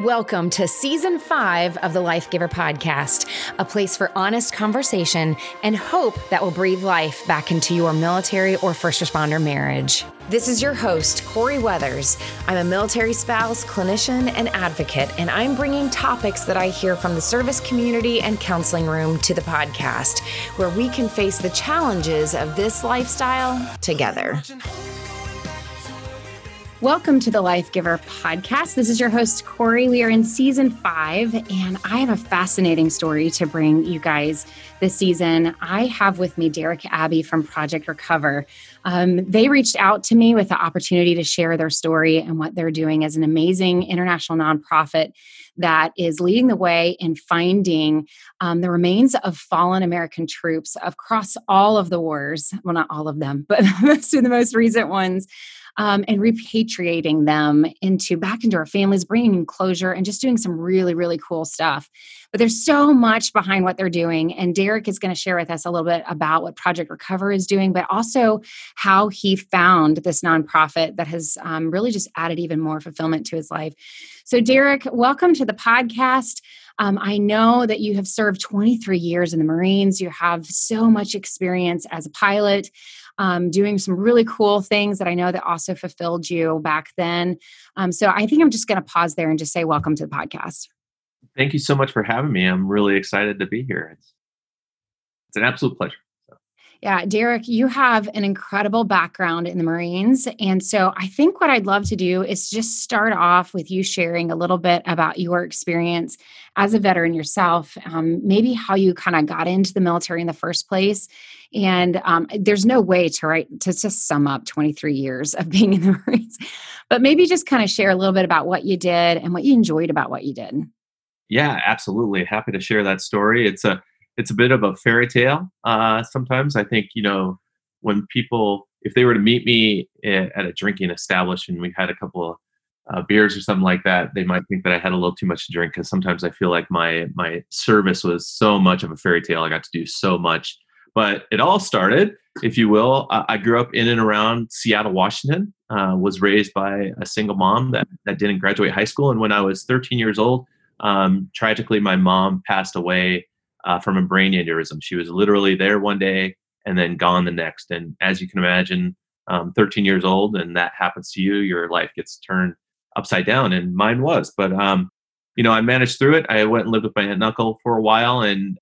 Welcome to season five of the Life Giver podcast, a place for honest conversation and hope that will breathe life back into your military or first responder marriage. This is your host, Corey Weathers. I'm a military spouse, clinician, and advocate, and I'm bringing topics that I hear from the service community and counseling room to the podcast, where we can face the challenges of this lifestyle together. Welcome to the Life Giver podcast. This is your host, Corey. We are in season five, and I have a fascinating story to bring you guys this season. I have with me Derek Abbey from Project Recover. Um, they reached out to me with the opportunity to share their story and what they're doing as an amazing international nonprofit that is leading the way in finding um, the remains of fallen American troops across all of the wars. Well, not all of them, but most of the most recent ones um, and repatriating them into back into our families, bringing in closure, and just doing some really, really cool stuff. But there's so much behind what they're doing. And Derek is going to share with us a little bit about what Project Recover is doing, but also how he found this nonprofit that has um, really just added even more fulfillment to his life. So, Derek, welcome to the podcast. Um, I know that you have served 23 years in the Marines. You have so much experience as a pilot um, doing some really cool things that I know that also fulfilled you back then. Um, so I think I'm just going to pause there and just say welcome to the podcast. Thank you so much for having me. I'm really excited to be here. It's, it's an absolute pleasure. Yeah, Derek, you have an incredible background in the Marines. And so I think what I'd love to do is just start off with you sharing a little bit about your experience as a veteran yourself, um, maybe how you kind of got into the military in the first place. And um, there's no way to write to just sum up 23 years of being in the Marines, but maybe just kind of share a little bit about what you did and what you enjoyed about what you did. Yeah, absolutely. Happy to share that story. It's a it's a bit of a fairy tale. Uh, sometimes I think you know when people, if they were to meet me at a drinking establishment, we had a couple of uh, beers or something like that, they might think that I had a little too much to drink because sometimes I feel like my my service was so much of a fairy tale. I got to do so much, but it all started, if you will. I, I grew up in and around Seattle, Washington. Uh, was raised by a single mom that that didn't graduate high school, and when I was 13 years old, um, tragically my mom passed away uh, from a brain aneurysm. She was literally there one day and then gone the next. And as you can imagine, um, 13 years old, and that happens to you, your life gets turned upside down. And mine was. But, um, you know, I managed through it. I went and lived with my aunt and uncle for a while. And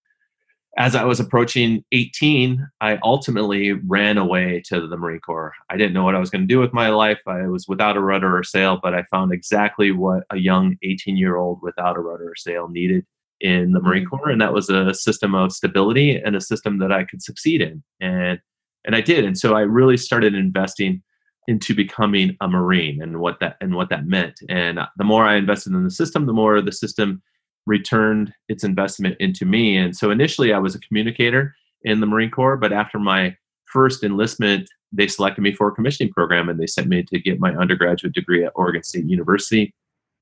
as I was approaching 18, I ultimately ran away to the Marine Corps. I didn't know what I was going to do with my life. I was without a rudder or sail, but I found exactly what a young 18 year old without a rudder or sail needed in the Marine mm-hmm. Corps, and that was a system of stability and a system that I could succeed in, and and I did. And so I really started investing into becoming a Marine and what that and what that meant. And the more I invested in the system, the more the system returned its investment into me. And so initially, I was a communicator in the Marine Corps, but after my first enlistment, they selected me for a commissioning program and they sent me to get my undergraduate degree at Oregon State University.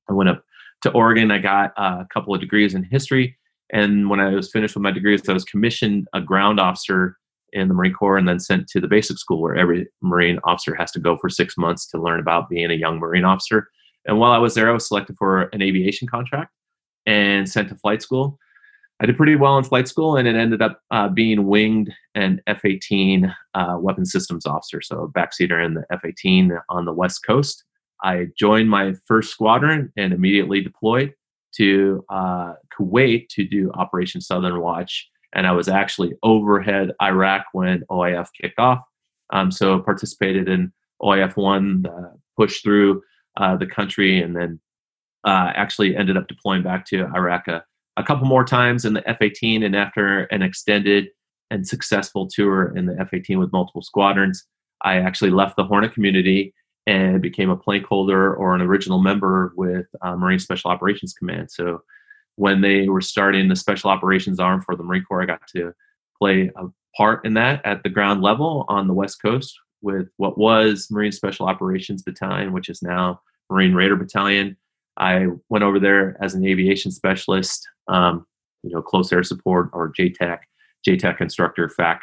I went up to Oregon. I got a couple of degrees in history. And when I was finished with my degrees, I was commissioned a ground officer in the Marine Corps and then sent to the basic school where every Marine officer has to go for six months to learn about being a young Marine officer. And while I was there, I was selected for an aviation contract and sent to flight school. I did pretty well in flight school, and it ended up uh, being winged and F 18 uh, weapon systems officer, so backseater in the F 18 on the West Coast. I joined my first squadron and immediately deployed to uh, Kuwait to do Operation Southern Watch. And I was actually overhead Iraq when OIF kicked off. Um, so participated in OIF one, uh, pushed through uh, the country, and then uh, actually ended up deploying back to Iraq a, a couple more times in the F-18. And after an extended and successful tour in the F-18 with multiple squadrons, I actually left the Hornet community and became a plank holder or an original member with uh, Marine Special Operations Command. So when they were starting the Special Operations Arm for the Marine Corps, I got to play a part in that at the ground level on the West Coast with what was Marine Special Operations Battalion, which is now Marine Raider Battalion. I went over there as an aviation specialist, um, you know, close air support or JTAC, JTAC instructor, FAC,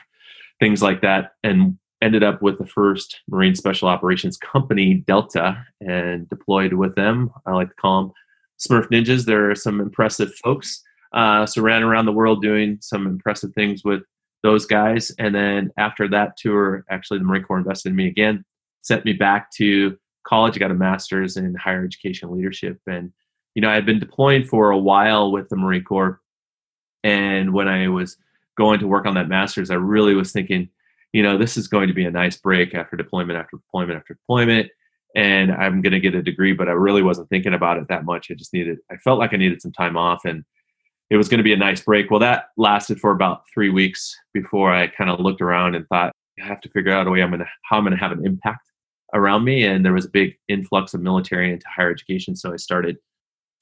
things like that. And ended up with the first Marine Special Operations Company, Delta, and deployed with them. I like to call them Smurf Ninjas. There are some impressive folks. Uh, so ran around the world doing some impressive things with those guys. And then after that tour, actually the Marine Corps invested in me again, sent me back to college. I got a master's in higher education leadership. And, you know, I had been deploying for a while with the Marine Corps. And when I was going to work on that master's, I really was thinking, you know, this is going to be a nice break after deployment after deployment after deployment. And I'm going to get a degree, but I really wasn't thinking about it that much. I just needed, I felt like I needed some time off and it was going to be a nice break. Well, that lasted for about three weeks before I kind of looked around and thought, I have to figure out a way I'm going to, how I'm going to have an impact around me. And there was a big influx of military into higher education. So I started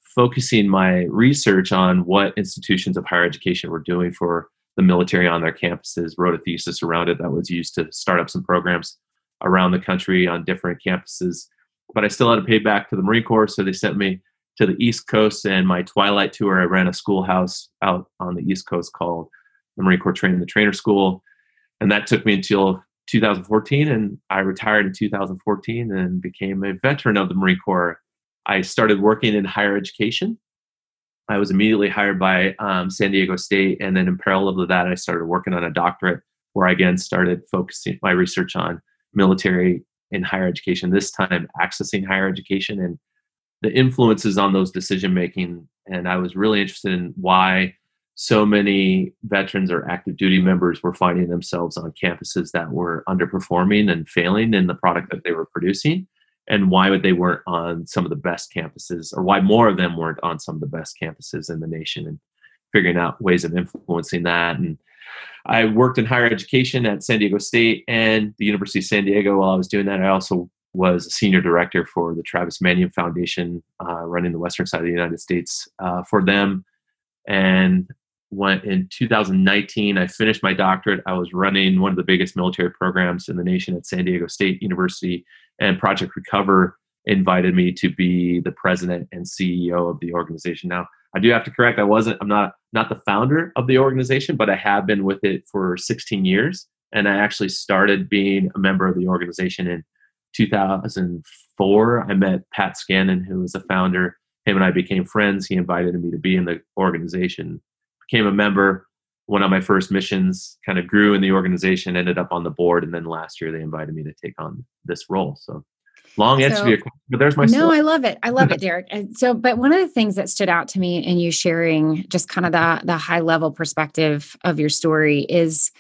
focusing my research on what institutions of higher education were doing for the military on their campuses, wrote a thesis around it that was used to start up some programs around the country on different campuses. But I still had to pay back to the Marine Corps, so they sent me to the East Coast. And my twilight tour, I ran a schoolhouse out on the East Coast called the Marine Corps Training the Trainer School. And that took me until 2014. And I retired in 2014 and became a veteran of the Marine Corps. I started working in higher education I was immediately hired by um, San Diego State, and then in parallel to that, I started working on a doctorate where I again started focusing my research on military and higher education. This time, accessing higher education and the influences on those decision making. And I was really interested in why so many veterans or active duty members were finding themselves on campuses that were underperforming and failing in the product that they were producing and why would they weren't on some of the best campuses or why more of them weren't on some of the best campuses in the nation and figuring out ways of influencing that. And i worked in higher education at san diego state and the university of san diego while i was doing that. I also was a senior director for the travis manion foundation uh, running the western side of the united states uh, for them. And went in 2019 i finished my doctorate. I was running one of the biggest military programs in the nation at san diego state university and project recover invited me to be the president and ceo of the organization. Now i do have to correct i wasn't i'm not not the founder of the organization but i have been with it for 16 years and i actually started being a member of the organization in 2004 i met pat scannon who was the founder. Him and i became friends. He invited me to be in the organization. Became a member one of my first missions kind of grew in the organization ended up on the board and then last year they invited me to take on this role. So long answer so, to your question but there's my no story. i love it. I love it derek. So but one of the things that stood out to me in you sharing just kind of the the high level perspective of your story is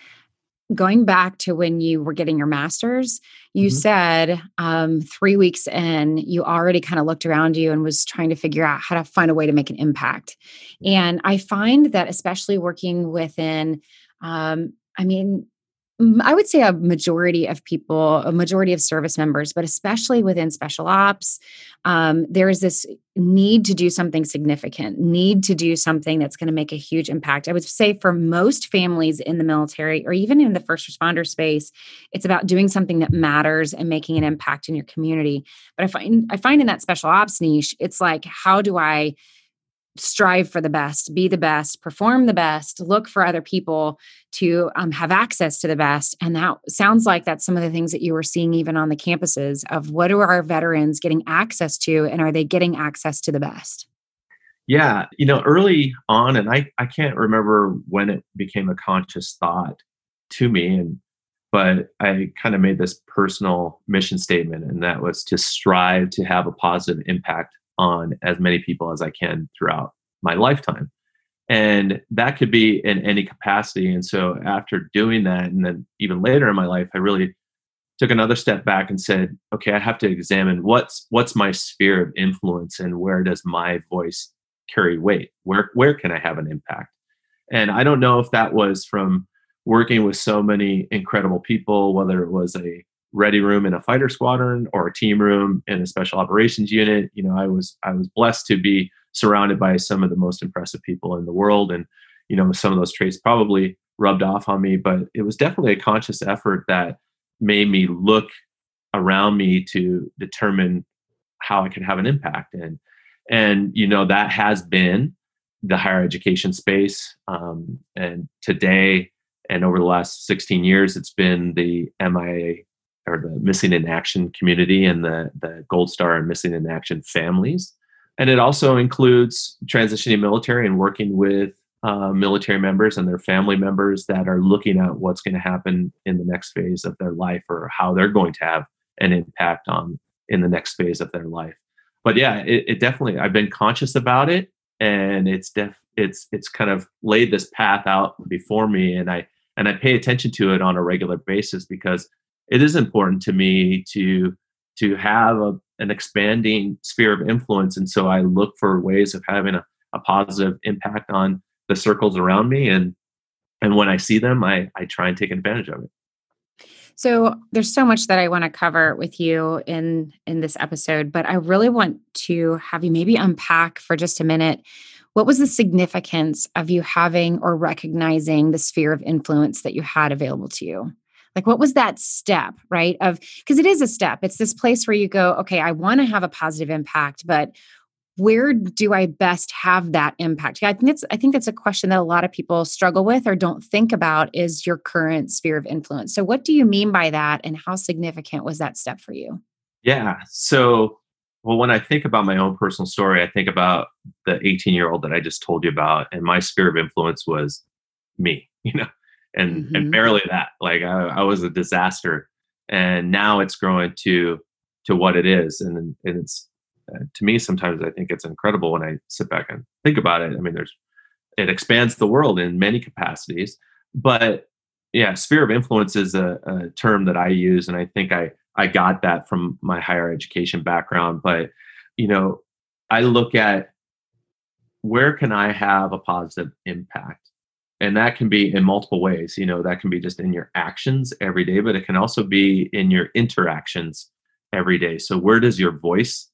going back to when you were getting your master's, you mm-hmm. said um, three weeks in, you already kind of looked around you and was trying to figure out how to find a way to make an impact. And I find that, especially working within, um, I mean, I would say a majority of people, a majority of service members, but especially within special ops, um, there is this need to do something significant, need to do something that's going to make a huge impact. I would say for most families in the military or even in the first responder space, it's about doing something that matters and making an impact in your community. But I find I find in that special ops niche, it's like, how do I strive for the best, be the best, perform the best, look for other people to um, have access to the best. And that sounds like that's some of the things that you were seeing even on the campuses of what are our veterans getting access to and are they getting access to the best? Yeah, you know, early on, and I, I can't remember when it became a conscious thought to me, and but I kind of made this personal mission statement, and that was to strive to have a positive impact on as many people as I can throughout my lifetime. And that could be in any capacity. And so after doing that, and then even later in my life, I really took another step back and said, okay, I have to examine what's what's my sphere of influence and where does my voice carry weight? Where where can I have an impact? And I don't know if that was from working with so many incredible people, whether it was a ready room in a fighter squadron or a team room in a special operations unit. You know, I was I was blessed to be surrounded by some of the most impressive people in the world, and you know, some of those traits probably rubbed off on me. But it was definitely a conscious effort that made me look around me to determine how I could have an impact. And and you know that has been the higher education space. Um, and today, And over the last 16 years, it's been the MIA or the Missing in Action community and the, the Gold Star and Missing in Action families. And it also includes transitioning military and working with uh, military members and their family members that are looking at what's going to happen in the next phase of their life or how they're going to have an impact on in the next phase of their life. But yeah, it, it definitely I've been conscious about it and it's def it's it's kind of laid this path out before me and I and I pay attention to it on a regular basis because it is important to me to to have a, an expanding sphere of influence and so I look for ways of having a, a positive impact on the circles around me and and when I see them I I try and take advantage of it. So there's so much that I want to cover with you in in this episode, but I really want to have you maybe unpack for just a minute what was the significance of you having or recognizing the sphere of influence that you had available to you? Like what was that step, right? Of because it is a step. It's this place where you go, okay, I want to have a positive impact, but where do I best have that impact? I think it's I think that's a question that a lot of people struggle with or don't think about is your current sphere of influence. So what do you mean by that and how significant was that step for you? Yeah. So well when I think about my own personal story, I think about the 18-year-old that I just told you about and my sphere of influence was me, you know. And mm-hmm. and barely that. Like I, I was a disaster. And now it's growing to to what it is. And and it's uh, to me sometimes i think it's incredible when i sit back and think about it. I mean there's it expands the world in many capacities. But yeah sphere of influence is a, a term that i use and i think i i got that from my higher education background. But you know i look at where can i have a positive impact and that can be in multiple ways you know that can be just in your actions every day but it can also be in your interactions every day so where does your voice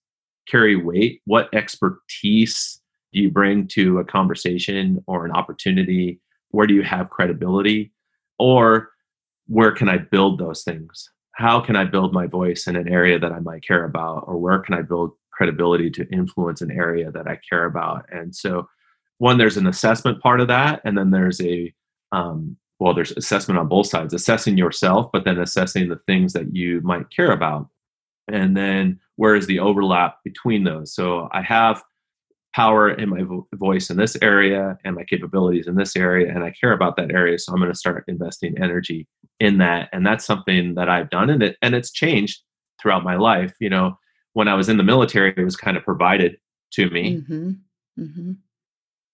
carry weight? What expertise do you bring to a conversation or an opportunity? Where do you have credibility? Or where can I build those things? How can I build my voice in an area that I might care about? Or where can I build credibility to influence an area that I care about? And so, one, there's an assessment part of that, and then there's a um, well, there's assessment on both sides, assessing yourself, but then assessing the things that you might care about and then where is the overlap between those so i have power in my vo- voice in this area and my capabilities in this area and i care about that area so i'm going to start investing energy in that and that's something that i've done and it and it's changed throughout my life you know when i was in the military it was kind of provided to me mm-hmm. Mm-hmm.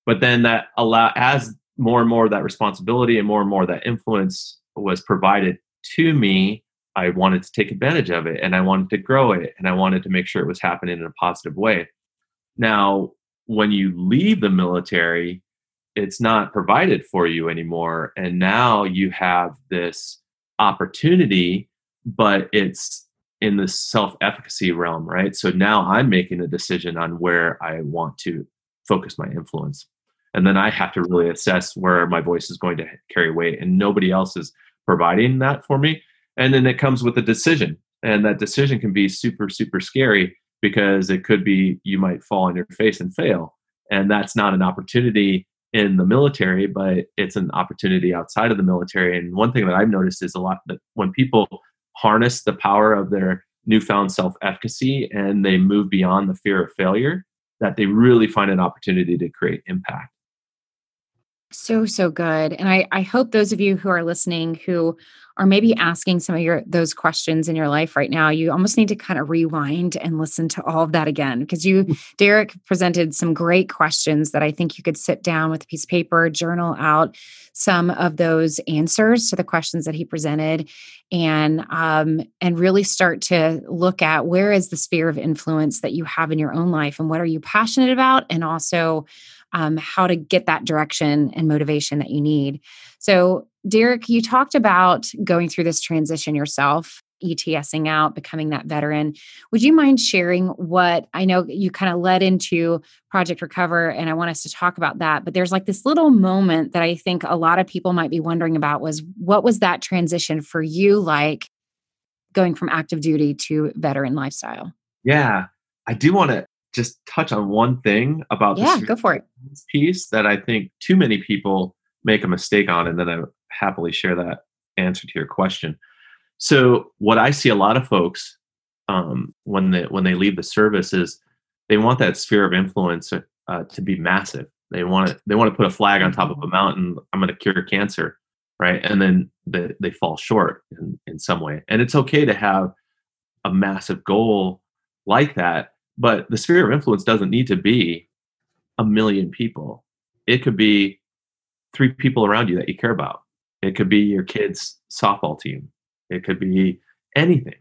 But then that allow as more and more of that responsibility and more and more that influence was provided to me I wanted to take advantage of it and I wanted to grow it and I wanted to make sure it was happening in a positive way. Now, when you leave the military, it's not provided for you anymore. And now you have this opportunity, but it's in the self efficacy realm, right? So now I'm making a decision on where I want to focus my influence. And then I have to really assess where my voice is going to carry weight. And nobody else is providing that for me. And then it comes with a decision and that decision can be super super scary because it could be you might fall on your face and fail. And that's not an opportunity in the military but it's an opportunity outside of the military. And one thing that i've noticed is a lot that when people harness the power of their newfound self-efficacy and they move beyond the fear of failure that they really find an opportunity to create impact so so good and i i hope those of you who are listening who are maybe asking some of your those questions in your life right now you almost need to kind of rewind and listen to all of that again because you mm. derek presented some great questions that i think you could sit down with a piece of paper journal out some of those answers to the questions that he presented and um, and really start to look at where is the sphere of influence that you have in your own life and what are you passionate about and also um, how to get that direction and motivation that you need so Derek, you talked about going through this transition yourself, ETSing out, becoming that veteran. Would you mind sharing what I know you kind of led into Project Recover, and I want us to talk about that. But there's like this little moment that I think a lot of people might be wondering about was what was that transition for you like going from active duty to veteran lifestyle? Yeah, I do want to just touch on one thing about yeah, go for it piece that I think too many people make a mistake on and then I happily share that answer to your question. So what I see a lot of folks um, when they when they leave the service is they want that sphere of influence uh, to be massive. They want to they want to put a flag on top of a mm-hmm. mountain. I'm going to cure cancer, right? And then they, they fall short in, in some way. And it's okay to have a massive goal like that, but the sphere of influence doesn't need to be a million people. It could be three people around you that you care about. It could be your kid's softball team. It could be anything.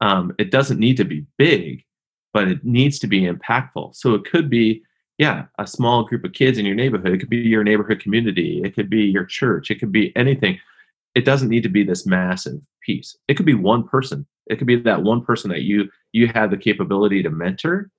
Um, it doesn't need to be big, but it needs to be impactful. So it could be, yeah, a small group of kids in your neighborhood. It could be your neighborhood community. It could be your church. It could be anything. It doesn't need to be this massive piece. It could be one person. It could be that one person that you you have the capability to mentor,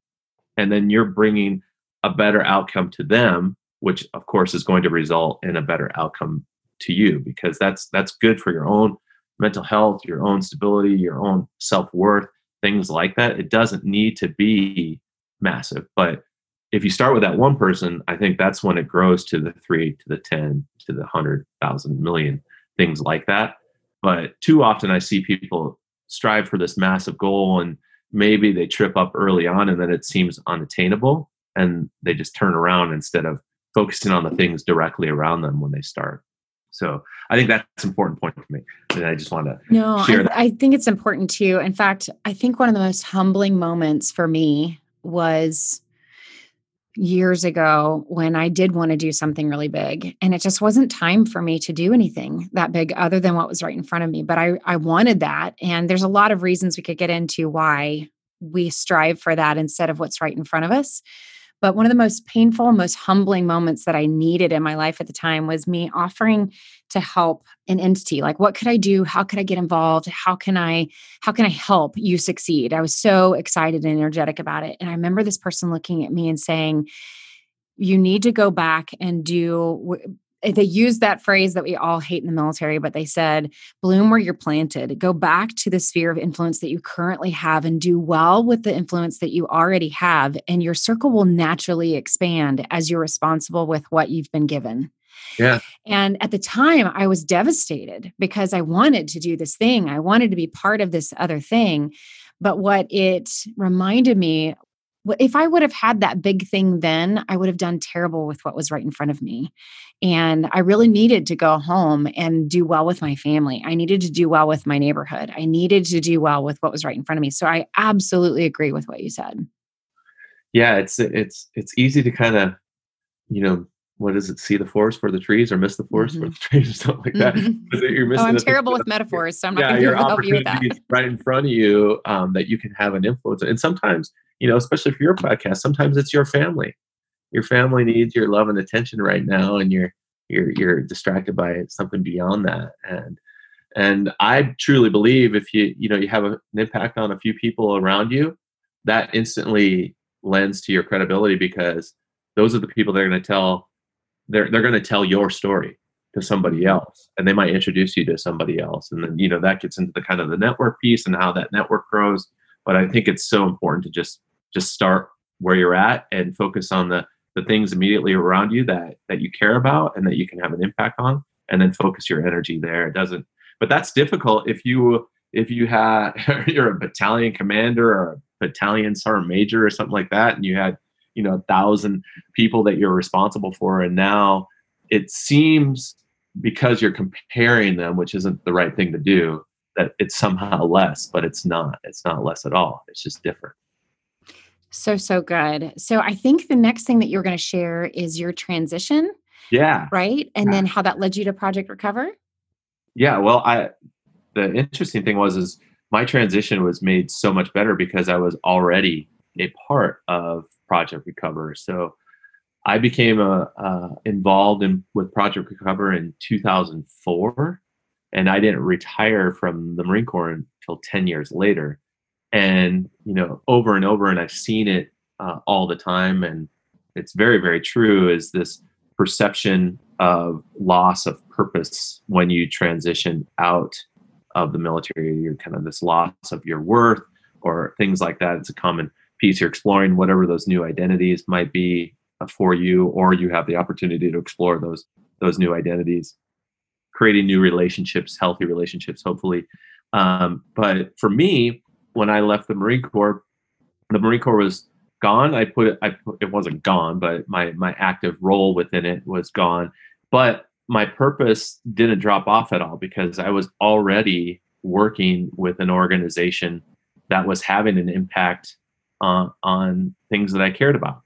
and then you're bringing a better outcome to them, which of course is going to result in a better outcome to you because that's that's good for your own mental health, your own stability, your own self worth, things like that. It doesn't need to be massive. But if you start with that one person, I think that's when it grows to the three, to the 10, to the 100,000 million, things like that. But too often I see people strive for this massive goal and maybe they trip up early on and then it seems unattainable and they just turn around instead of focusing on the things directly around them when they start. So I think that's an important point for me. And I just want to no, share I. I think it's important too. In fact, I think one of the most humbling moments for me was years ago when I did want to do something really big and it just wasn't time for me to do anything that big other than what was right in front of me but I I wanted that and there's a lot of reasons we could get into why we strive for that instead of what's right in front of us but one of the most painful, most humbling moments that I needed in my life at the time was me offering to help an entity. Like, what could I do? How could I get involved? How can I, how can I help you succeed? I was so excited and energetic about it. And I remember this person looking at me and saying, you need to go back and do Eh, they used that phrase that we all hate in the military, but they said, bloom where you're planted. Go back to the sphere of influence that you currently have and do well with the influence that you already have. And your circle will naturally expand as you're responsible with what you've been given. Yeah. And at the time, I was devastated because I wanted to do this thing, I wanted to be part of this other thing. But what it reminded me if I would have had that big thing then, I would have done terrible with what was right in front of me. And I really needed to go home and do well with my family. I needed to do well with my neighborhood. I needed to do well with what was right in front of me. So I absolutely agree with what you said. Yeah, it's it's it's easy to kind of, you know, what is it? See the forest for the trees, or miss the forest mm-hmm. for the trees, or something like that. Mm-hmm. You're missing oh, I'm terrible with metaphors, so I'm not yeah, going to help you with that. right in front of you um, that you can have an influence. And sometimes, you know, especially for your podcast, sometimes it's your family. Your family needs your love and attention right now and you're you're you're distracted by something beyond that. And and i truly believe if you you know you have a, an impact on a few people around you that instantly lends to your credibility because those are the people that are going to tell they're they're going to tell your story to somebody mm-hmm. else and they might introduce you to somebody else. And then you know that gets into the kind of the network piece and how that network grows. But i think it's so important to just just start where you're at and focus on the the things immediately around you that that you care about and that you can have an impact on and then focus your energy there. It doesn't but that's difficult if you if you have you're a battalion commander or a battalion sergeant major or something like that and you had you know a thousand people that you're responsible for and now it seems because you're comparing them which isn't the right thing to do that it's somehow less but it's not. It's not less at all. It's just different so, so good. So, I think the next thing that you're going to share is your transition. Yeah. Right. And yeah. then how that led you to Project Recover. Yeah. Well, I, the interesting thing was, is my transition was made so much better because I was already a part of Project Recover. So, I became a, uh, involved in with Project Recover in 2004, and I didn't retire from the Marine Corps until 10 years later and you know over and over and i've seen it uh, all the time and it's very very true is this perception of loss of purpose when you transition out of the military. You're kind of this loss of your worth or things like that. It's a common piece you're exploring whatever those new identities might be uh, for you or you have the opportunity to explore those those new identities. Creating new relationships, healthy relationships, hopefully. Um, but for me, when I left the Marine Corps, the Marine Corps was gone. I put it, I put, it wasn't gone, but my my active role within it was gone. But my purpose didn't drop off at all because I was already working with an organization that was having an impact on, on things that I cared about.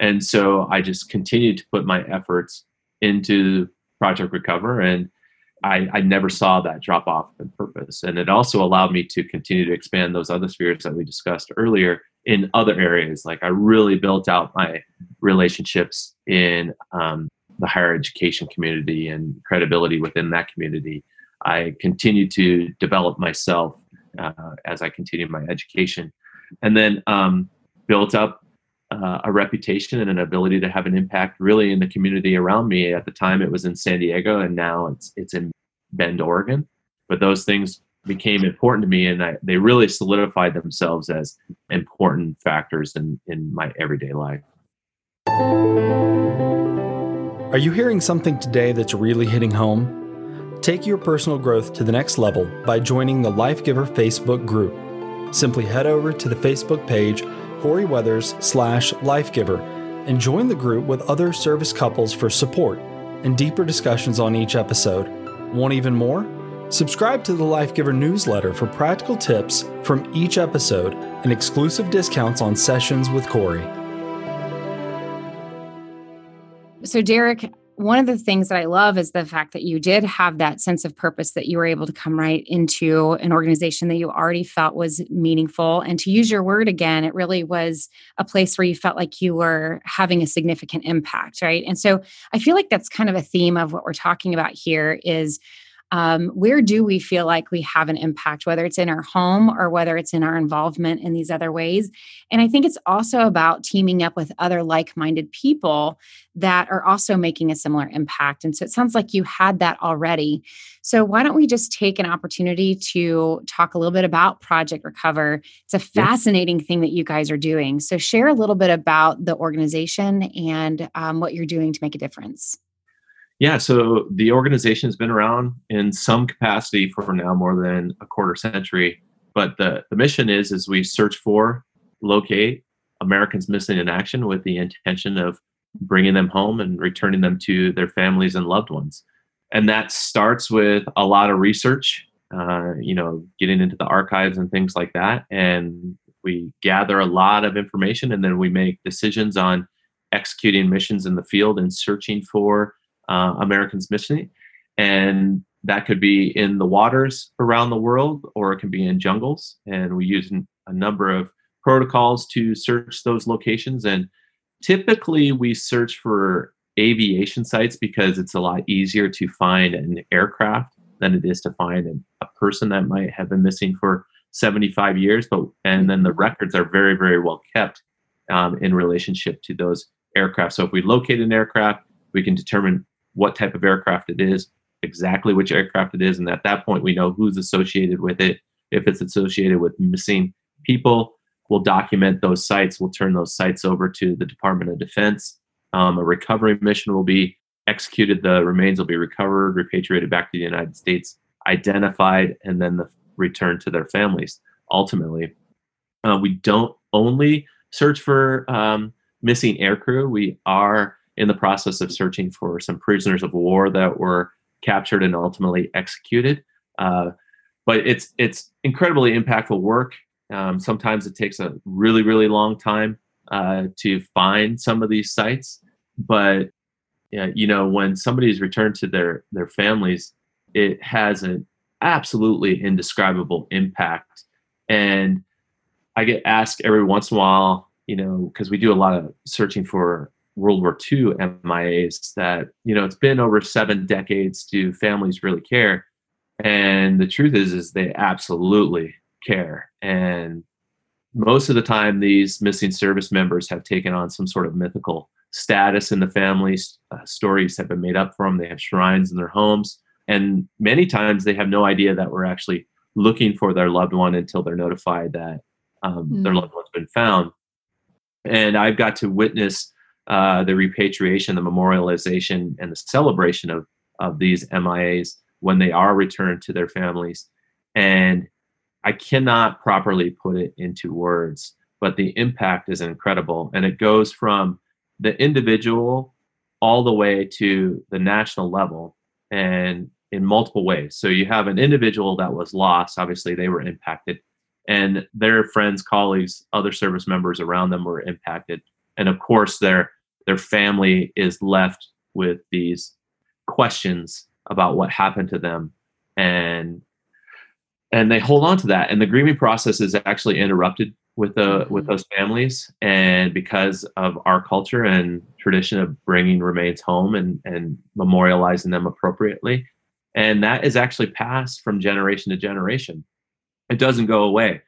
And so I just continued to put my efforts into Project Recover and I, I never saw that drop off in purpose. And it also allowed me to continue to expand those other spheres that we discussed earlier in other areas. Like I really built out my relationships in um, the higher education community and credibility within that community. I continued to develop myself uh, as I continued my education. And then um, built up uh, a reputation and an ability to have an impact really in the community around me. At the time, it was in San Diego, and now it's it's in Bend, Oregon. But those things became important to me, and I, they really solidified themselves as important factors in in my everyday life. Are you hearing something today that's really hitting home? Take your personal growth to the next level by joining the Life Giver Facebook group. Simply head over to the Facebook page Corey Weathers slash Lifegiver and join the group with other service couples for support and deeper discussions on each episode. Want even more? Subscribe to the Lifegiver newsletter for practical tips from each episode and exclusive discounts on sessions with Corey. So, Derek, one of the things that I love is the fact that you did have that sense of purpose that you were able to come right into an organization that you already felt was meaningful. And to use your word again, it really was a place where you felt like you were having a significant impact, right? And so I feel like that's kind of a theme of what we're talking about here is um, where do we feel like we have an impact, whether it's in our home or whether it's in our involvement in these other ways? And I think it's also about teaming up with other like minded people that are also making a similar impact. And so it sounds like you had that already. So why don't we just take an opportunity to talk a little bit about Project Recover? It's a fascinating thing that you guys are doing. So share a little bit about the organization and um, what you're doing to make a difference. Yeah, so the organization has been around in some capacity for now more than a quarter century. But the, the mission is is we search for, locate Americans missing in action with the intention of bringing them home and returning them to their families and loved ones. And that starts with a lot of research, uh, you know, getting into the archives and things like that. And we gather a lot of information and then we make decisions on executing missions in the field and searching for uh, Americans missing. And that could be in the waters around the world or it can be in jungles. And we use a number of protocols to search those locations. And typically we search for aviation sites because it's a lot easier to find an aircraft than it is to find a person that might have been missing for 75 years but and then the records are very very well kept um, in relationship to those aircraft so if we locate an aircraft we can determine what type of aircraft it is, exactly which aircraft it is, and at that point we know who's associated with it. If it's associated with missing people, we'll document those sites. We'll turn those sites over to the Department of Defense. Um, a recovery mission will be executed. The remains will be recovered, repatriated back to the United States, identified, and then the return to their families. Ultimately, uh, we don't only search for um, missing aircrew. We are in the process of searching for some prisoners of war that were captured and ultimately executed. Uh, but it's it's incredibly impactful work. Um, sometimes it takes a really really long time uh, to find some of these sites, but you know when somebody's returned to their their families, it has an absolutely indescribable impact. And I get asked every once in a while, you know, because we do a lot of searching for World War II MIAs that, you know, it's been over seven decades. Do families really care? And the truth is, is they absolutely care. And most of the time, these missing service members have taken on some sort of mythical status in the families. Uh, stories have been made up for them. They have shrines in their homes. And many times they have no idea that we're actually looking for their loved one until they're notified that um, mm. their loved one's been found. And I've got to witness uh, the repatriation, the memorialization, and the celebration of, of these MIAs when they are returned to their families. And I cannot properly put it into words, but the impact is incredible. And it goes from the individual all the way to the national level and in multiple ways. So you have an individual that was lost, obviously, they were impacted, and their friends, colleagues, other service members around them were impacted. And of course, their their family is left with these questions about what happened to them. And and they hold on to that. And the grieving process is actually interrupted with the with mm-hmm. those families. And because of our culture and tradition of bringing remains home and and memorializing them appropriately. And that is actually passed from generation to generation. It doesn't go away.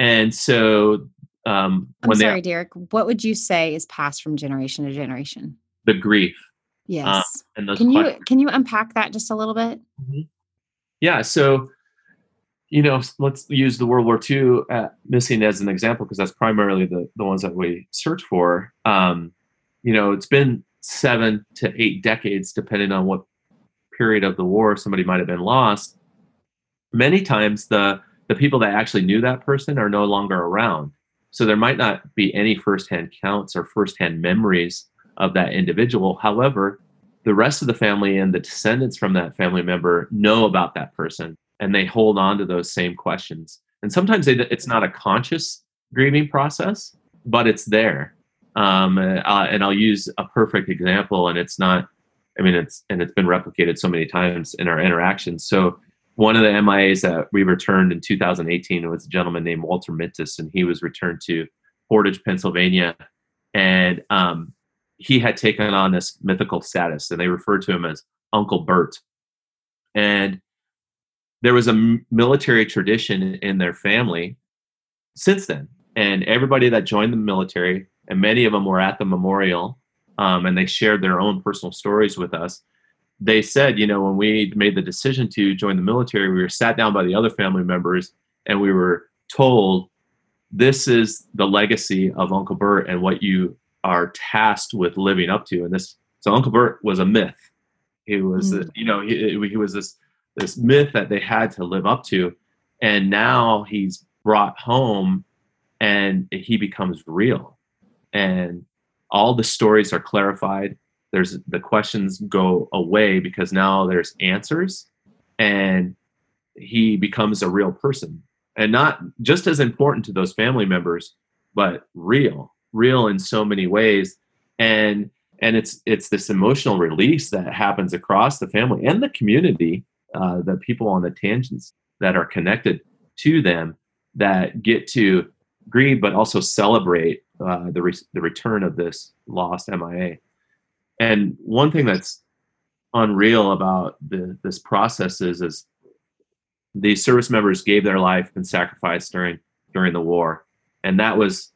And so um I'm sorry Derek what would you say is passed from generation to generation the grief yes and those can questions. you can you unpack that just a little bit mm-hmm. yeah so you know, let's use the World War II uh, missing as an example because that's primarily the, the ones that we search for. Um, you know, it's been seven to eight decades, depending on what period of the war somebody might have been lost. Many times, the the people that actually knew that person are no longer around, so there might not be any firsthand counts or firsthand memories of that individual. However, the rest of the family and the descendants from that family member know about that person and they hold on to those same questions. And sometimes they, it's not a conscious grieving process, but it's there. Um, uh, and I'll use a perfect example, and it's not. I mean, it's and it's been replicated so many times in our interactions. So one of the MIAs that we returned in 2018 was a gentleman named Walter Mintus, and he was returned to Portage, Pennsylvania, and um, he had taken on this mythical status, and they referred to him as Uncle Bert. And there was a military tradition in their family since then. And everybody that joined the military, and many of them were at the memorial, um, and they shared their own personal stories with us. They said, you know, when we made the decision to join the military, we were sat down by the other family members and we were told, this is the legacy of Uncle Bert and what you are tasked with living up to. And this, so Uncle Bert was a myth. He was, mm. you know, he, he was this this myth that they had to live up to and now he's brought home and he becomes real and all the stories are clarified there's the questions go away because now there's answers and he becomes a real person and not just as important to those family members but real real in so many ways and and it's it's this emotional release that happens across the family and the community uh, the people on the tangents that are connected to them that get to grieve but also celebrate uh, the, re- the return of this lost MIA. And one thing that's unreal about the, this process is, is these service members gave their life and sacrifice during during the war, and that was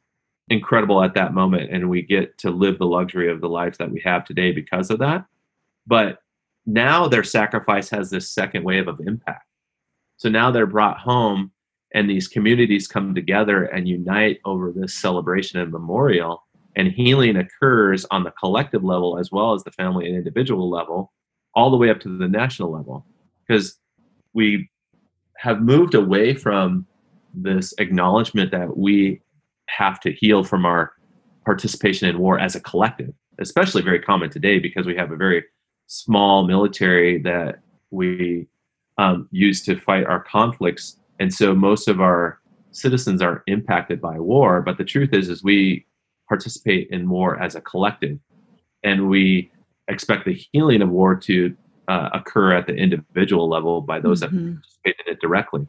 incredible at that moment. And we get to live the luxury of the life that we have today because of that. But now their sacrifice has this second wave of impact. So now they're brought home and these communities come together and unite over this celebration and memorial and healing occurs on the collective level as well as the family and individual level all the way up to the national level because we have moved away from this acknowledgement that we have to heal from our participation in war as a collective especially very common today because we have a very small military that we um, use to fight our conflicts, and so most of our citizens are impacted by war. But the truth is, is we participate in war as a collective, and we expect the healing of war to uh, occur at the individual level by those mm-hmm. that participate in it directly.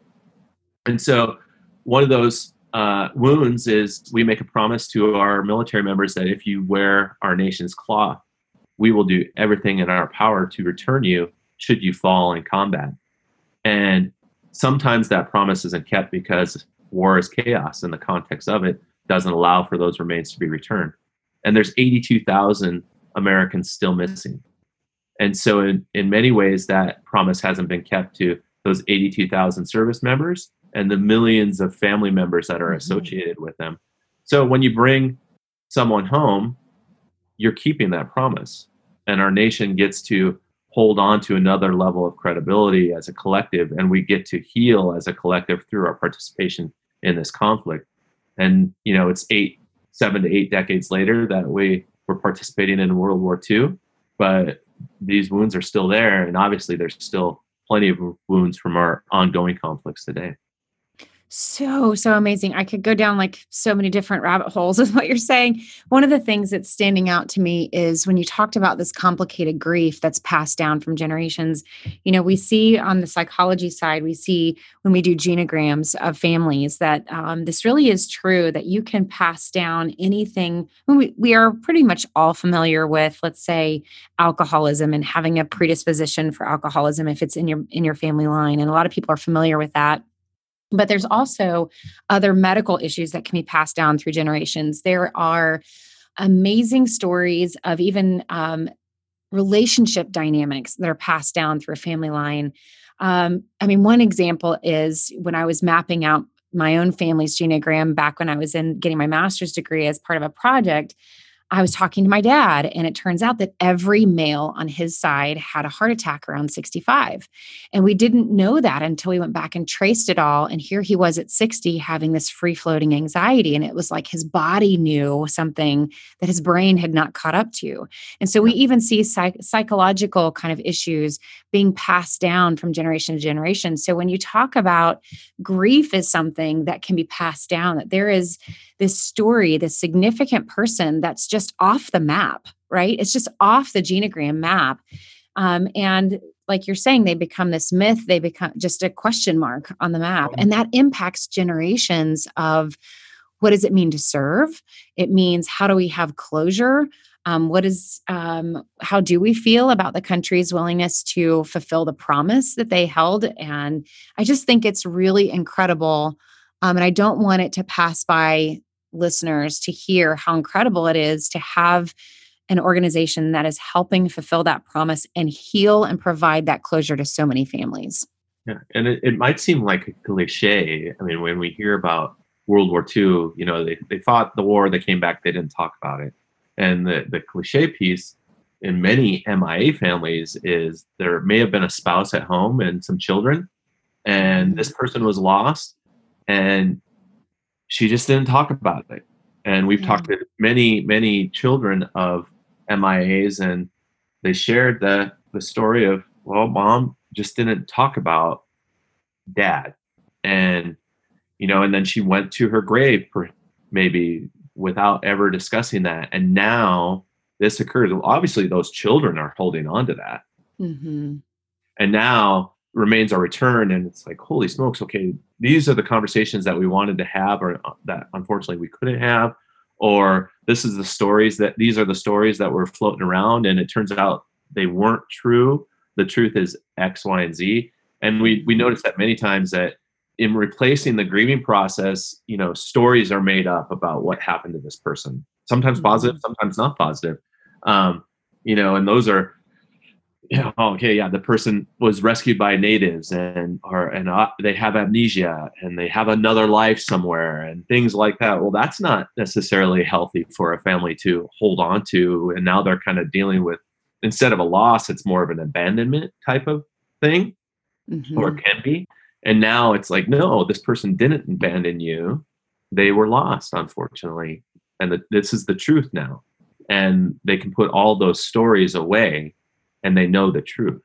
And so, one of those uh, wounds is we make a promise to our military members that if you wear our nation's cloth, we will do everything in our power to return you should you fall in combat. And sometimes that promise isn't kept because war is chaos in the context of it doesn't allow for those remains to be returned. And there's 82,000 Americans still missing. And so, in, in many ways, that promise hasn't been kept to those 82,000 service members and the millions of family members that are mm-hmm. associated with them. So, when you bring someone home, you're keeping that promise and our nation gets to hold on to another level of credibility as a collective and we get to heal as a collective through our participation in this conflict and you know it's eight seven to eight decades later that we were participating in world war ii but these wounds are still there. And obviously there's still plenty of wounds from our ongoing conflicts today so, so amazing. I could go down like so many different rabbit holes with what you're saying. One of the things that's standing out to me is when you talked about this complicated grief that's passed down from generations. You know, we see on the psychology side, we see when we do genograms of families that um, this really is true that you can pass down anything. We, we are pretty much all familiar with, let's say, alcoholism and having a predisposition for alcoholism if it's in your in your family line, and a lot of people are familiar with that but there's also other medical issues that can be passed down through generations. There are amazing stories of even um, relationship dynamics that are passed down through a family line. Um, I mean, one example is when I was mapping out my own family's genogram back when I was in getting my master's degree as part of a project. I was talking to my dad, and it turns out that every male on his side had a heart attack around 65. And we didn't know that until we went back and traced it all. And here he was at 60 having this free floating anxiety. And it was like his body knew something that his brain had not caught up to. And so we even see psych- psychological kind of issues being passed down from generation to generation. So when you talk about grief is something that can be passed down, that there is this story, this significant person that's just off the map, right? It's just off the genogram map. Um, and like you're saying, they become this myth, they become just a question mark on the map. And that impacts generations of what does it mean to serve? It means how do we have closure? Um, what is um, how do we feel about the country's willingness to fulfill the promise that they held and i just think it's really incredible um, and i don't want it to pass by listeners to hear how incredible it is to have an organization that is helping fulfill that promise and heal and provide that closure to so many families. Yeah, and it, it might seem like a cliche. I mean, when we hear about World War II, you know, they, they fought the war, they came back, they didn't talk about it. And the, the cliche piece in many MIA families is there may have been a spouse at home and some children, and this person was lost, and she just didn't talk about it. And we've talked to many, many children of MIAs, and they shared the the story of, well, mom just didn't talk about dad, and you know, and then she went to her grave, maybe without ever discussing that. And now this occurs. Obviously, those children are holding on to that. Mm-hmm. And now remains our return and it's like holy smokes okay these are the conversations that we wanted to have or uh, that unfortunately we couldn't have or this is the stories that these are the stories that were floating around and it turns out they weren't true. The truth is x y and z. And we we noticed that many times that in replacing the grieving process you know stories are made up about what happened to this person. Sometimes mm-hmm. positive sometimes not positive. Um, you know and those are yeah, oh, okay, yeah, the person was rescued by natives and or and uh, they have amnesia and they have another life somewhere and things like that. Well, that's not necessarily healthy for a family to hold on to, and now they're kind of dealing with instead of a loss, it's more of an abandonment type of thing, mm-hmm. or can be. And now it's like, no, this person didn't abandon you; they were lost, unfortunately, and the, this is the truth now, and they can put all those stories away and they know the truth.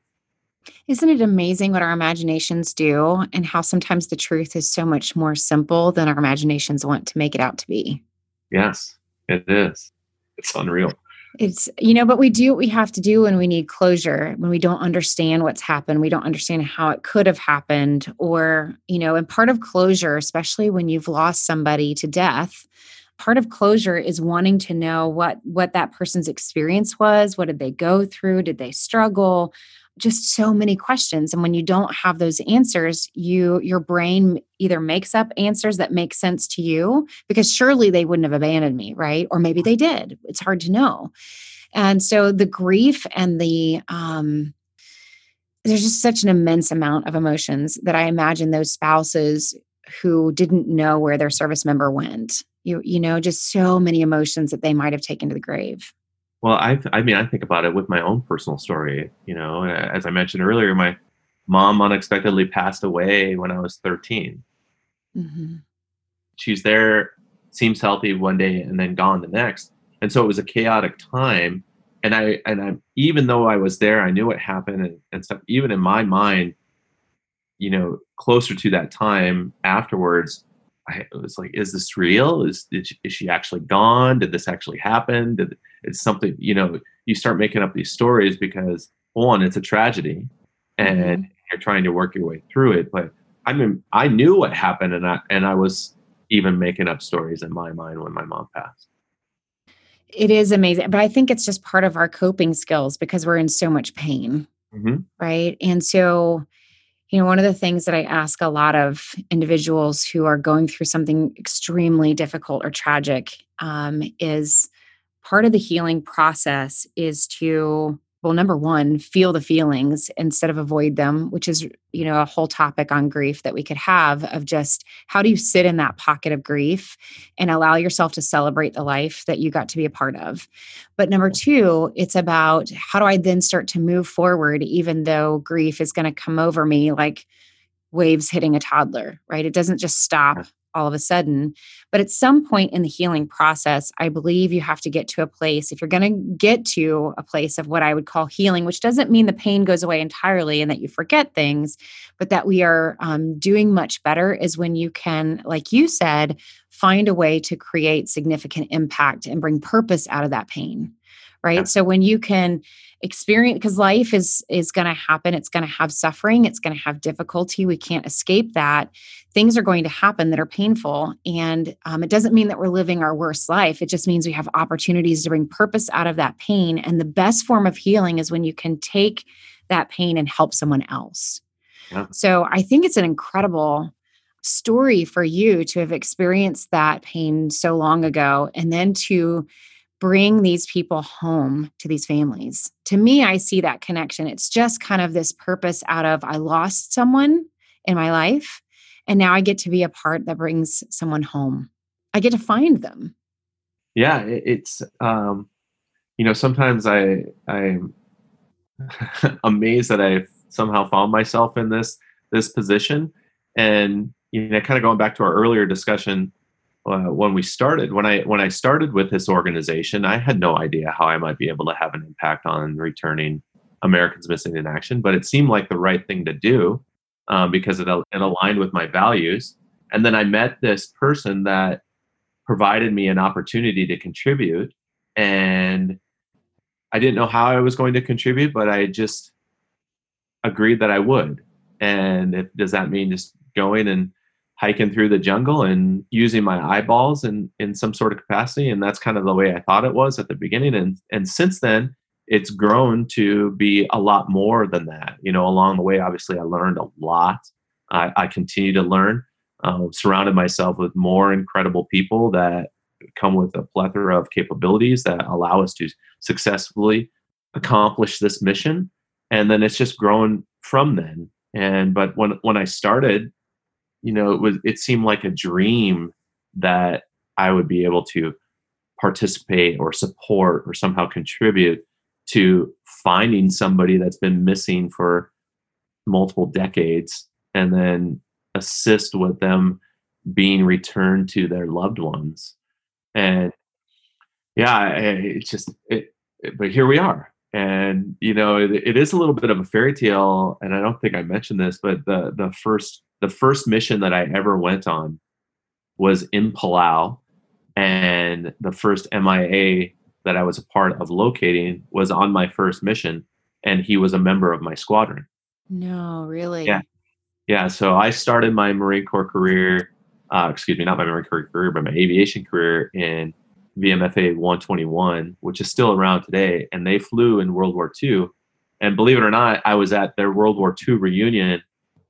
Isn't it amazing what our imaginations do and how sometimes the truth is so much more simple than our imaginations want to make it out to be? Yes, it is. It's unreal. It's, you know, but we do what we have to do when we need closure, when we don't understand what's happened, we don't understand how it could have happened. Or, you know, and part of closure, especially when you've lost somebody to death, part of closure is wanting to know what what that person's experience was what did they go through did they struggle? Just so many questions. And when you don't have those answers you your brain either makes up answers that make sense to you because surely they wouldn't have abandoned me right? Or maybe they did. It's hard to know. And so the grief and the um there's just such an immense amount of emotions that i imagine those spouses who didn't know where their service member went you you know just so many emotions that they might have taken to the grave Well, I I mean I think about it with my own personal story. You know, as I mentioned earlier, my mom unexpectedly passed away when I was 13. Mm-hmm. She's there, seems healthy one day, and then gone the next. And so it was a chaotic time. And I and I even though I was there, I knew what happened and, and stuff. Even in my mind, you know, closer to that time afterwards, I was like, is this real? Is, is she actually gone? Did this actually happen? Did it's something, you know, you start making up these stories because one, it's a tragedy and mm-hmm. you're trying to work your way through it. But I mean, I knew what happened and I, and I was even making up stories in my mind when my mom passed. It is amazing. But I think it's just part of our coping skills because we're in so much pain. Mm-hmm. Right. And so, you know, one of the things that I ask a lot of individuals who are going through something extremely difficult or tragic um, is part of the healing process is to well number one feel the feelings instead of avoid them which is you know a whole topic on grief that we could have of just how do you sit in that pocket of grief and allow yourself to celebrate the life that you got to be a part of. But number two it's about how do i then start to move forward even though grief is going to come over me like waves hitting a toddler right? It doesn't just stop all of a sudden. But at some point in the healing process, I believe you have to get to a place, if you're going to get to a place of what I would call healing, which doesn't mean the pain goes away entirely and that you forget things, but that we are um, doing much better is when you can, like you said, find a way to create significant impact and bring purpose out of that pain. Right. Yeah. So when you can, experience because life is is going to happen it's going to have suffering it's going to have difficulty we can't escape that things are going to happen that are painful and um, it doesn't mean that we're living our worst life it just means we have opportunities to bring purpose out of that pain and the best form of healing is when you can take that pain and help someone else yeah. so i think it's an incredible story for you to have experienced that pain so long ago and then to bring these people home to these families. To me, I see that connection. It's just kind of this purpose out of I lost someone in my life, and now I get to be a part that brings someone home. I get to find them. Yeah, it's um, you know sometimes I I'm amazed that I've somehow found myself in this this position, and you know, kind of going back to our earlier discussion uh, when we started when i when i started with this organization i had no idea how i might be able to have an impact on returning americans missing in action but it seemed like the right thing to do um, because it, it aligned with my values. And then i met this person that provided me an opportunity to contribute and i didn't know how i was going to contribute but i just agreed that i would. And if, does that mean just going and hiking through the jungle and using my eyeballs in in some sort of capacity and that's kind of the way i thought it was at the beginning and and since then it's grown to be a lot more than that. You know along the way obviously i learned a lot. I, I continue to learn. Um, surrounded myself with more incredible people that come with a plethora of capabilities that allow us to successfully accomplish this mission and then it's just grown from then. And but when when i started you know it was it seemed like a dream that i would be able to participate or support or somehow contribute to finding somebody that's been missing for multiple decades and then assist with them being returned to their loved ones. And yeah it's just it, but here we are and you know it, it is a little bit of a fairy tale and i don't think i mentioned this but the the first the first mission that I ever went on was in Palau, and the first MIA that I was a part of locating was on my first mission, and he was a member of my squadron. No, really? Yeah, yeah. So I started my Marine Corps career. Uh, excuse me, not my Marine Corps career, but my aviation career in VMFA 121, which is still around today, and they flew in World War II. And believe it or not, I was at their World War II reunion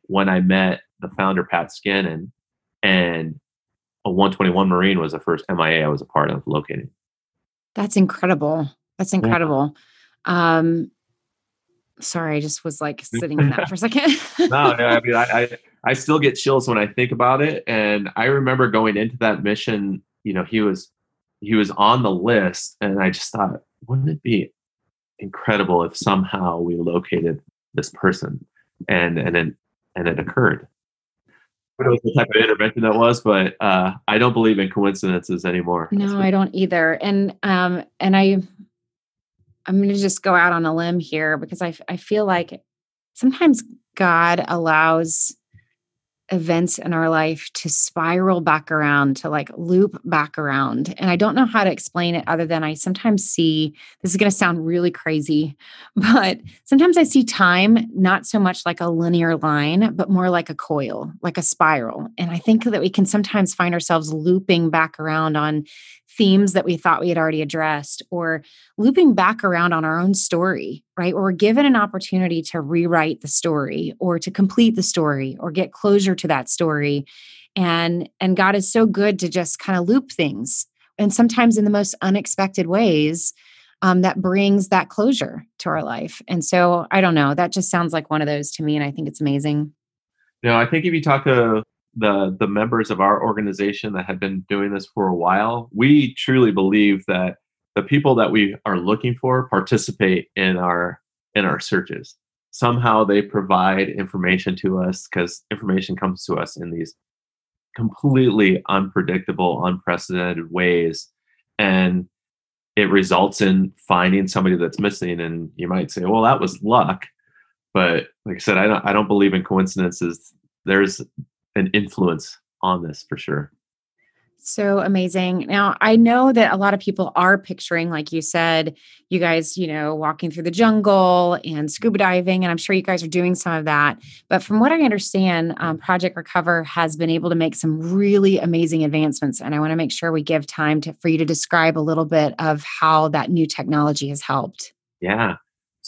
when I met the founder Pat Scannon, and a 121 Marine was the first MIA I was a part of locating. That's incredible. That's incredible. Yeah. Um, sorry, I just was like sitting in that for a second. no, no, I mean, I, I, I still get chills when I think about it, and I remember going into that mission. You know, he was he was on the list, and I just thought, wouldn't it be incredible if somehow we located this person and and it, and it occurred who knows what type of intervention that was, but uh, I don't believe in coincidences anymore. No, I don't either. And um, and I, I'm going to just go out on a limb here because I I feel like sometimes God allows events in our life to spiral back around, to like loop back around. And I don't know how to explain it other than I sometimes see this is going to sound really crazy, but sometimes I see time not so much like a linear line, but more like a coil, like a spiral. And I think that we can sometimes find ourselves looping back around on themes that we thought we had already addressed or looping back around on our own story, right? Or given an opportunity to rewrite the story or to complete the story or get closure to that story. And and God is so good to just kind of loop things and sometimes in the most unexpected ways um, that brings that closure to our life. And so I don't know, that just sounds like one of those to me. And I think it's amazing. No, I think if you talk to the the members of our organization that have been doing this for a while, we truly believe that the people that we are looking for participate in our in our searches. Somehow they provide information to us because information comes to us in these completely unpredictable, unprecedented ways. And it results in finding somebody that's missing. And you might say, well, that was luck. But like I said, I don't I don't believe in coincidences. There's an influence on this for sure. So amazing. Now, I know that a lot of people are picturing, like you said, you guys, you know, walking through the jungle and scuba diving, and I'm sure you guys are doing some of that. But from what I understand, um, Project Recover has been able to make some really amazing advancements. And I want to make sure we give time to, for you to describe a little bit of how that new technology has helped. Yeah.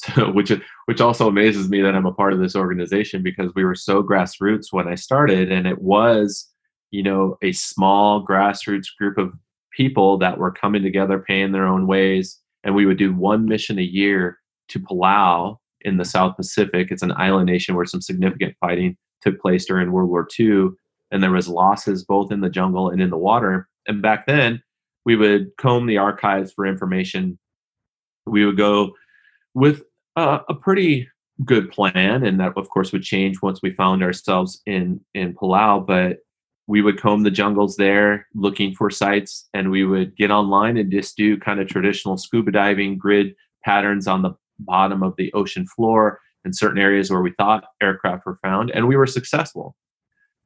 So, which which also amazes me that I'm a part of this organization because we were so grassroots when I started, and it was, you know, a small grassroots group of people that were coming together, paying their own ways, and we would do one mission a year to Palau in the South Pacific. It's an island nation where some significant fighting took place during World War II, and there was losses both in the jungle and in the water. And back then, we would comb the archives for information. We would go with uh, a pretty good plan, and that of course would change once we found ourselves in in Palau. But we would comb the jungles there, looking for sites, and we would get online and just do kind of traditional scuba diving grid patterns on the bottom of the ocean floor in certain areas where we thought aircraft were found, and we were successful.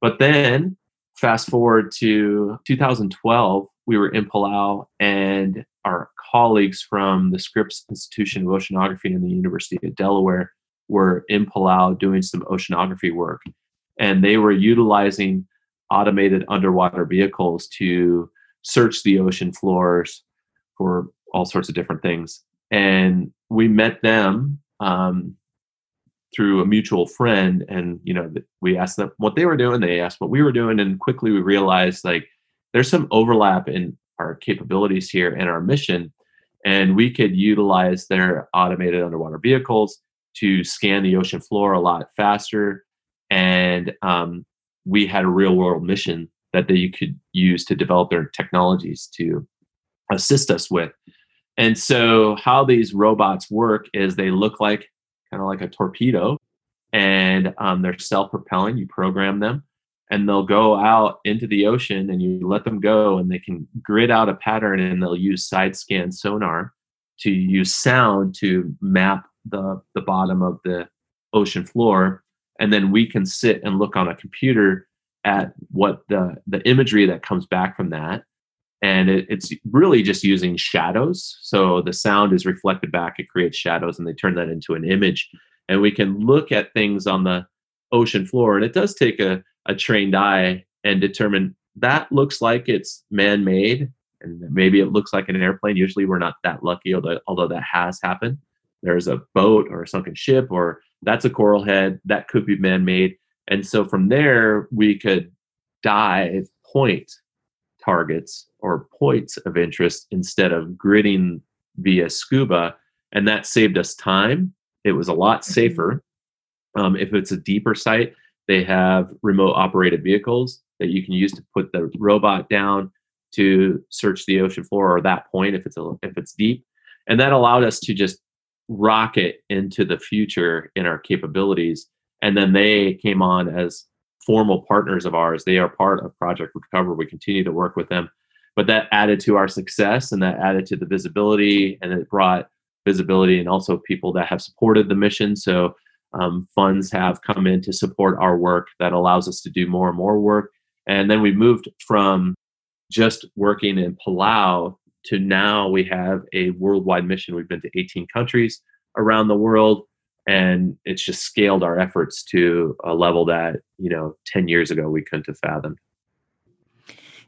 But then, fast forward to 2012, we were in Palau, and our colleagues from the Scripps Institution of Oceanography and the University of Delaware were in Palau doing some oceanography work. And they were utilizing automated underwater vehicles to search the ocean floors for all sorts of different things. And we met them um, through a mutual friend, and you know, we asked them what they were doing. They asked what we were doing, and quickly we realized like there's some overlap in our capabilities here and our mission. And we could utilize their automated underwater vehicles to scan the ocean floor a lot faster. And um, we had a real world mission that they could use to develop their technologies to assist us with. And so, how these robots work is they look like kind of like a torpedo, and um, they're self propelling. You program them, and they'll go out into the ocean and you let them go and they can grid out a pattern and they'll use side scan sonar to use sound to map the the bottom of the ocean floor. And then we can sit and look on a computer at what the the imagery that comes back from that. And it, it's really just using shadows. So the sound is reflected back it creates shadows and they turn that into an image. And we can look at things on the ocean floor and it does take a a trained eye and determine that looks like it's man-made and maybe it looks like an airplane. Usually we're not that lucky although, although that has happened. There's a boat or a sunken ship or that's a coral head that could be man-made. And so from there we could dive point targets or points of interest instead of gridding via scuba. And that saved us time. It was a lot mm-hmm. safer um, if it's a deeper site they have remote operated vehicles that you can use to put the robot down to search the ocean floor or that point if it's a, if it's deep. And that allowed us to just rocket into the future in our capabilities. And then they came on as formal partners of ours. They are part of Project Recover. We continue to work with them. But that added to our success and that added to the visibility and it brought visibility and also people that have supported the mission. So um, funds have come in to support our work that allows us to do more and more work. And then we moved from just working in Palau to now we have a worldwide mission. We've been to 18 countries around the world and it's just scaled our efforts to a level that, you know, 10 years ago we couldn't have fathomed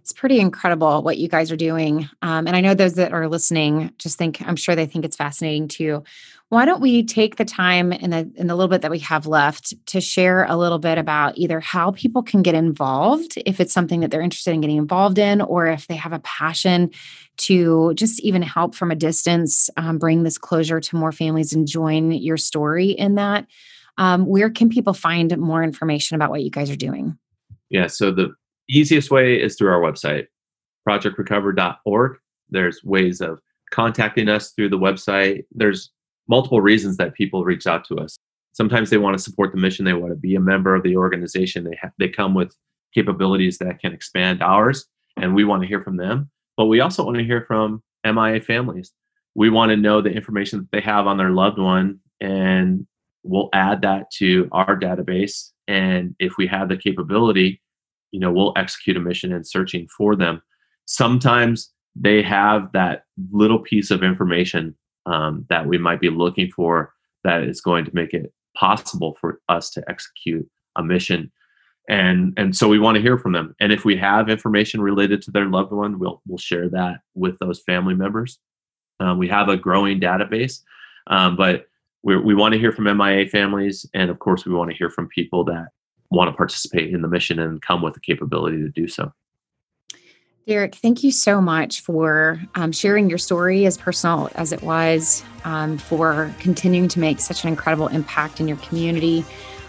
it's pretty incredible what you guys are doing. Um, and I know those that are listening just think, I'm sure they think it's fascinating too. Why don't we take the time in the in the little bit that we have left to share a little bit about either how people can get involved if it's something that they're interested in getting involved in, or if they have a passion to just even help from a distance, um, bring this closure to more families and join your story in that. Um, where can people find more information about what you guys are doing? Yeah, so the easiest way is through our website, projectrecover.org. There's ways of contacting us through the website. There's multiple reasons that people reach out to us. Sometimes they want to support the mission, they want to be a member of the organization. They ha- they come with capabilities that can expand ours and we want to hear from them. But we also want to hear from MIA families. We want to know the information that they have on their loved one and we'll add that to our database and if we have the capability you know we'll execute a mission and searching for them sometimes they have that little piece of information um, that we might be looking for that is going to make it possible for us to execute a mission. And and so we want to hear from them. And if we have information related to their loved one we'll we'll share that with those family members. Um, we have a growing database um, but we we want to hear from mia families and of course we want to hear from people that want to participate in the mission and come with the capability to do so. Derek, thank you so much for um, sharing your story, as personal as it was, um, for continuing to make such an incredible impact in your community,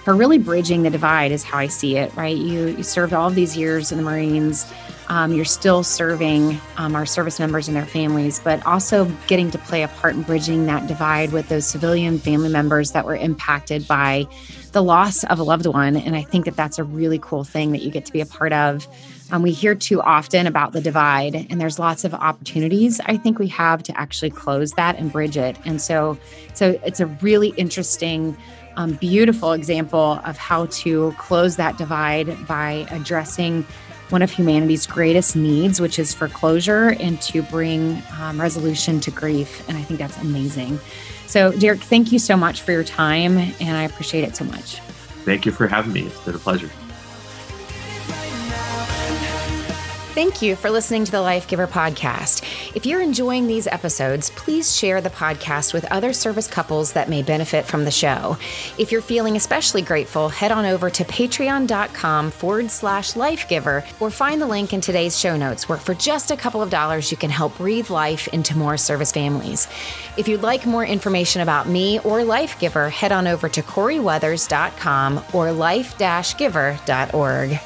for really bridging the divide, is how I see it. Right? You, you served all of these years in the Marines. Um, you're still serving um, our service members and their families, but also getting to play a part in bridging that divide with those civilian family members that were impacted by the loss of a loved one. And I think that that's a really cool thing that you get to be a part of. We hear too often about the divide, and there's lots of opportunities I think we have to actually close that and bridge it. And so, so it's a really interesting, um, beautiful example of how to close that divide by addressing one of humanity's greatest needs, which is for closure and to bring um, resolution to grief. And I think that's amazing. So, Derek, thank you so much for your time, and I appreciate it so much. Thank you for having me. It's been a pleasure. Thank you for listening to the Life Giver podcast. If you're enjoying these episodes, please share the podcast with other service couples that may benefit from the show. If you're feeling especially grateful, head on over to patreon.com forward slash lifegiver or find the link in today's show notes where for just a couple of dollars you can help breathe life into more service families. If you'd like more information about me or Life Giver, head on over to CorieWeathers.com or life-giver.org.